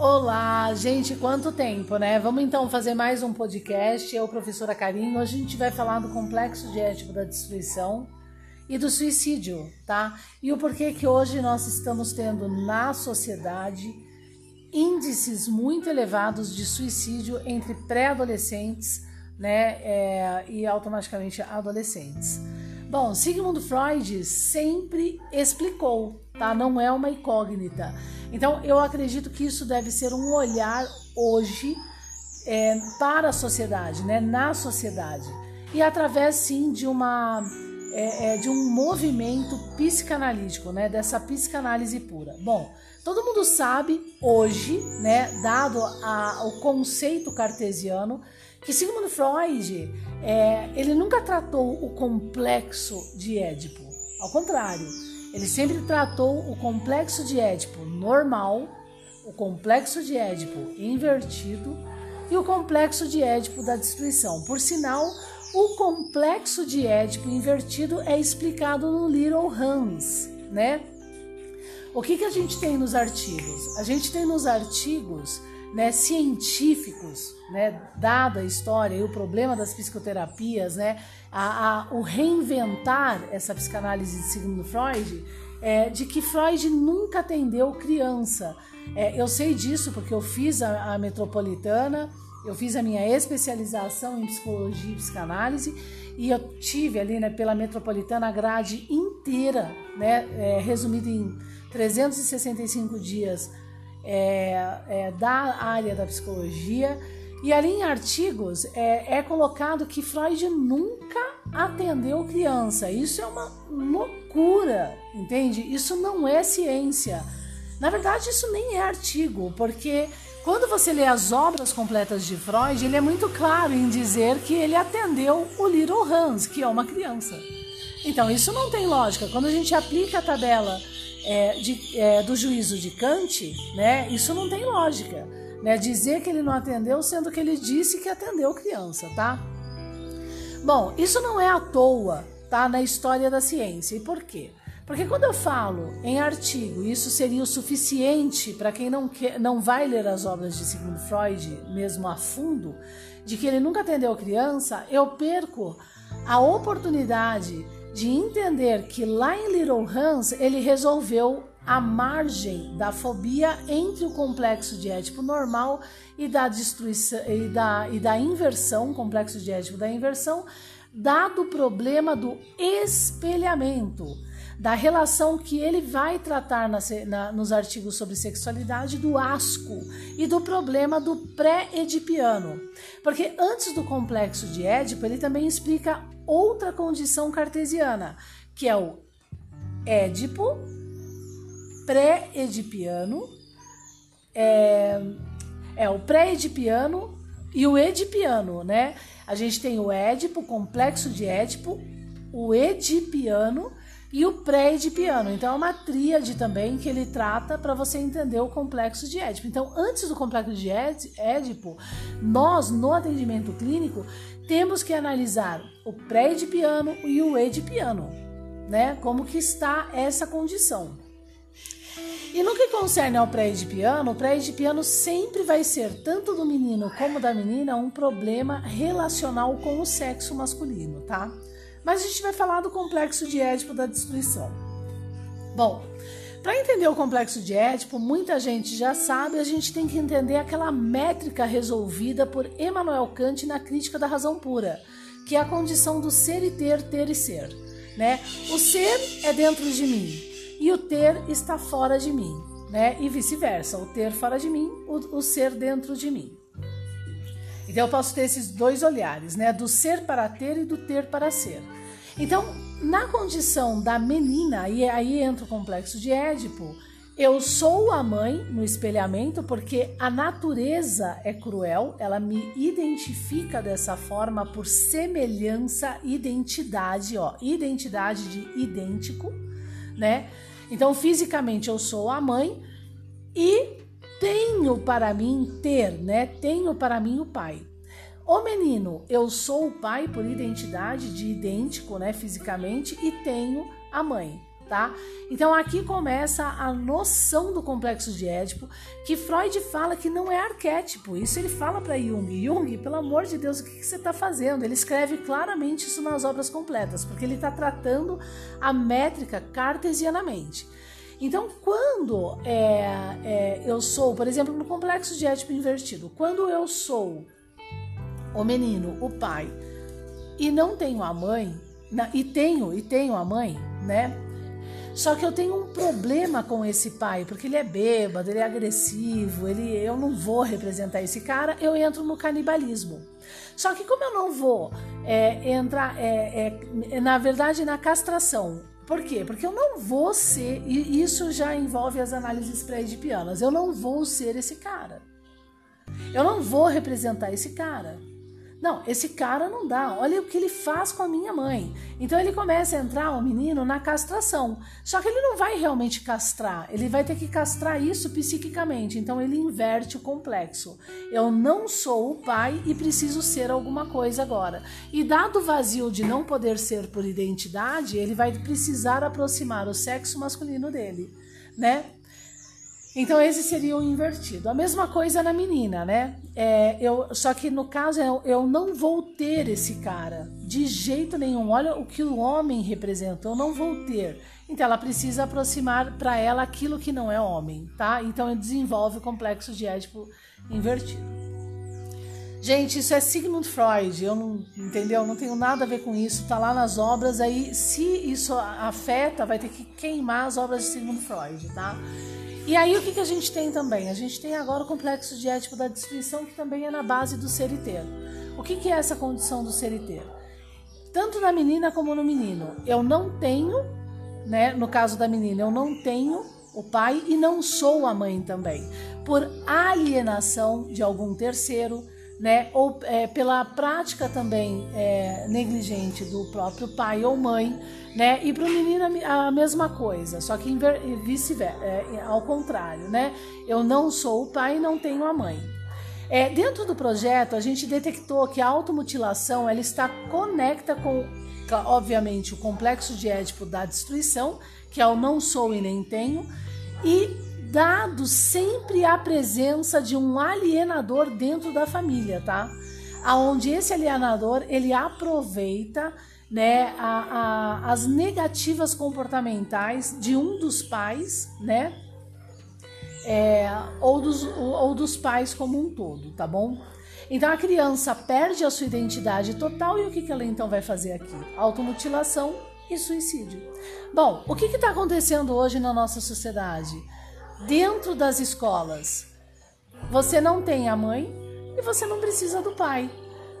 Olá, gente, quanto tempo, né? Vamos então fazer mais um podcast. Eu, professora Karine, hoje a gente vai falar do complexo de ético da destruição e do suicídio, tá? E o porquê que hoje nós estamos tendo na sociedade índices muito elevados de suicídio entre pré-adolescentes, né? É, e automaticamente adolescentes. Bom, Sigmund Freud sempre explicou, tá? Não é uma incógnita. Então, eu acredito que isso deve ser um olhar hoje é, para a sociedade, né? Na sociedade e através sim de uma é, é, de um movimento psicanalítico, né? Dessa psicanálise pura. Bom, todo mundo sabe hoje, né? Dado a, o conceito cartesiano que Sigmund Freud é, ele nunca tratou o complexo de Édipo. Ao contrário, ele sempre tratou o complexo de Édipo normal, o complexo de Édipo invertido e o complexo de Édipo da destruição. Por sinal, o complexo de Édipo invertido é explicado no Little Hans, né? O que, que a gente tem nos artigos? A gente tem nos artigos né, científicos, né, dada a história e o problema das psicoterapias, né, a, a, o reinventar essa psicanálise de Sigmund Freud, é, de que Freud nunca atendeu criança. É, eu sei disso porque eu fiz a, a, metropolitana, eu fiz a minha especialização em psicologia e psicanálise e eu tive ali né, pela metropolitana a grade inteira, né, é, resumida em 365 dias é, é, da área da psicologia. E ali em artigos é, é, colocado que Freud nunca atendeu criança. Isso é uma loucura, entende? Isso não é ciência. Na verdade, isso nem é artigo, porque quando você lê as obras completas de Freud, ele é muito claro em dizer que ele atendeu o Little Hans, que é uma criança. Então, isso não tem lógica. Quando a gente aplica a tabela é, de, é, do juízo de Kant, né, isso não tem lógica. Né, dizer que ele não atendeu, sendo que ele disse que atendeu criança, tá? Bom, isso não é à toa, tá? Na história da ciência. E por quê? Porque quando eu falo em artigo, isso seria o suficiente para quem não, quer, não vai ler as obras de Sigmund Freud, mesmo a fundo, de que ele nunca atendeu criança, eu perco a oportunidade de entender que lá em Little Hans ele resolveu a margem da fobia entre o complexo de Édipo normal e da destruição e da, e da inversão, complexo de Édipo da inversão, dado o problema do espelhamento, da relação que ele vai tratar na, nos artigos sobre sexualidade do asco e do problema do pré-edipiano. Porque antes do complexo de Édipo, ele também explica outra condição cartesiana, que é o Édipo pré-edipiano, é, é o pré-edipiano e o edipiano, né? A gente tem o Édipo, o complexo de Édipo, o edipiano e o pré-edipiano. Então é uma tríade também que ele trata para você entender o complexo de Édipo. Então, antes do complexo de Édipo, nós no atendimento clínico temos que analisar o pré-edipiano e o edipiano, né? Como que está essa condição. E no que concerne ao pré-edipiano, o pré-edipiano sempre vai ser, tanto do menino como da menina, um problema relacional com o sexo masculino, tá? Mas a gente vai falar do complexo de Édipo da destruição. Bom, para entender o complexo de Édipo, muita gente já sabe, a gente tem que entender aquela métrica resolvida por Emmanuel Kant na Crítica da Razão Pura, que é a condição do ser e ter, ter e ser. Né? O ser é dentro de mim e o ter está fora de mim, né? E vice-versa, o ter fora de mim, o, o ser dentro de mim. Então eu posso ter esses dois olhares, né? Do ser para ter e do ter para ser. Então, na condição da menina, e aí entra o complexo de Édipo, eu sou a mãe no espelhamento porque a natureza é cruel, ela me identifica dessa forma por semelhança, identidade, ó, identidade de idêntico, né? Então, fisicamente eu sou a mãe e tenho para mim ter, né? Tenho para mim o pai. O menino, eu sou o pai por identidade de idêntico, né, fisicamente, e tenho a mãe. tá? Então aqui começa a noção do complexo de Édipo, que Freud fala que não é arquétipo. Isso ele fala para Jung. Jung, pelo amor de Deus, o que, que você está fazendo? Ele escreve claramente isso nas obras completas, porque ele está tratando a métrica cartesianamente. Então, quando é, é, eu sou, por exemplo, no complexo de Édipo invertido, quando eu sou o menino, o pai, e não tenho a mãe, na, e tenho, e tenho a mãe, né? Só que eu tenho um problema com esse pai, porque ele é bêbado, ele é agressivo, ele, eu não vou representar esse cara, eu entro no canibalismo. Só que como eu não vou é, entrar, é, é, na verdade, na castração, por quê? Porque eu não vou ser, e isso já envolve as análises pré-edipianas, eu não vou ser esse cara. Eu não vou representar esse cara. Não, esse cara não dá. Olha o que ele faz com a minha mãe. Então ele começa a entrar o menino na castração. Só que ele não vai realmente castrar, ele vai ter que castrar isso psiquicamente. Então ele inverte o complexo. Eu não sou o pai e preciso ser alguma coisa agora. E dado o vazio de não poder ser por identidade, ele vai precisar aproximar o sexo masculino dele, né? Então esse seria o invertido. A mesma coisa na menina, né? É, eu, só que no caso eu, eu não vou ter esse cara de jeito nenhum. Olha o que o homem representa. Eu não vou ter. Então ela precisa aproximar para ela aquilo que não é homem, tá? Então desenvolve o complexo de Édipo invertido. Gente, isso é Sigmund Freud, eu não, entendeu? Não tenho nada a ver com isso, tá lá nas obras, aí se isso afeta, vai ter que queimar as obras de Sigmund Freud, tá? E aí o que, que a gente tem também? A gente tem agora o complexo de ético da destruição, que também é na base do ser inteiro. O que, que é essa condição do ser inteiro? Tanto na menina como no menino. Eu não tenho, né? No caso da menina, eu não tenho o pai e não sou a mãe também. Por alienação de algum terceiro, né? Ou é, pela prática também é, negligente do próprio pai ou mãe né? E para o menino a mesma coisa, só que vice-versa, é, ao contrário, né? Eu não sou o pai e não tenho a mãe. É, dentro do projeto, a gente detectou que a automutilação ela está conecta com, obviamente, o complexo de Édipo da destruição, que é o não sou e nem tenho, e dado sempre a presença de um alienador dentro da família, tá? Aonde esse alienador ele aproveita né, a, a, as negativas comportamentais de um dos pais, né, é, ou, dos, ou dos pais como um todo, tá bom? Então a criança perde a sua identidade total e o que, que ela então vai fazer aqui? Automutilação e suicídio. Bom, o que está acontecendo hoje na nossa sociedade? Dentro das escolas, você não tem a mãe e você não precisa do pai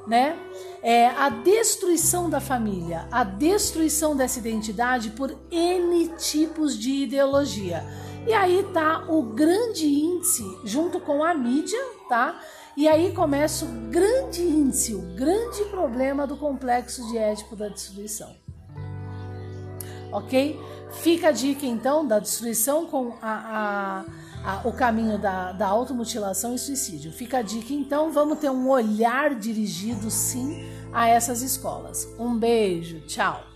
né? É a destruição da família, a destruição dessa identidade por N tipos de ideologia. E aí tá o grande índice junto com a mídia, tá? E aí começa o grande índice, o grande problema do complexo de Édipo da destruição. Ok? Fica a dica então da destruição com a, a a, o caminho da, da automutilação e suicídio. Fica a dica, então, vamos ter um olhar dirigido sim a essas escolas. Um beijo, tchau!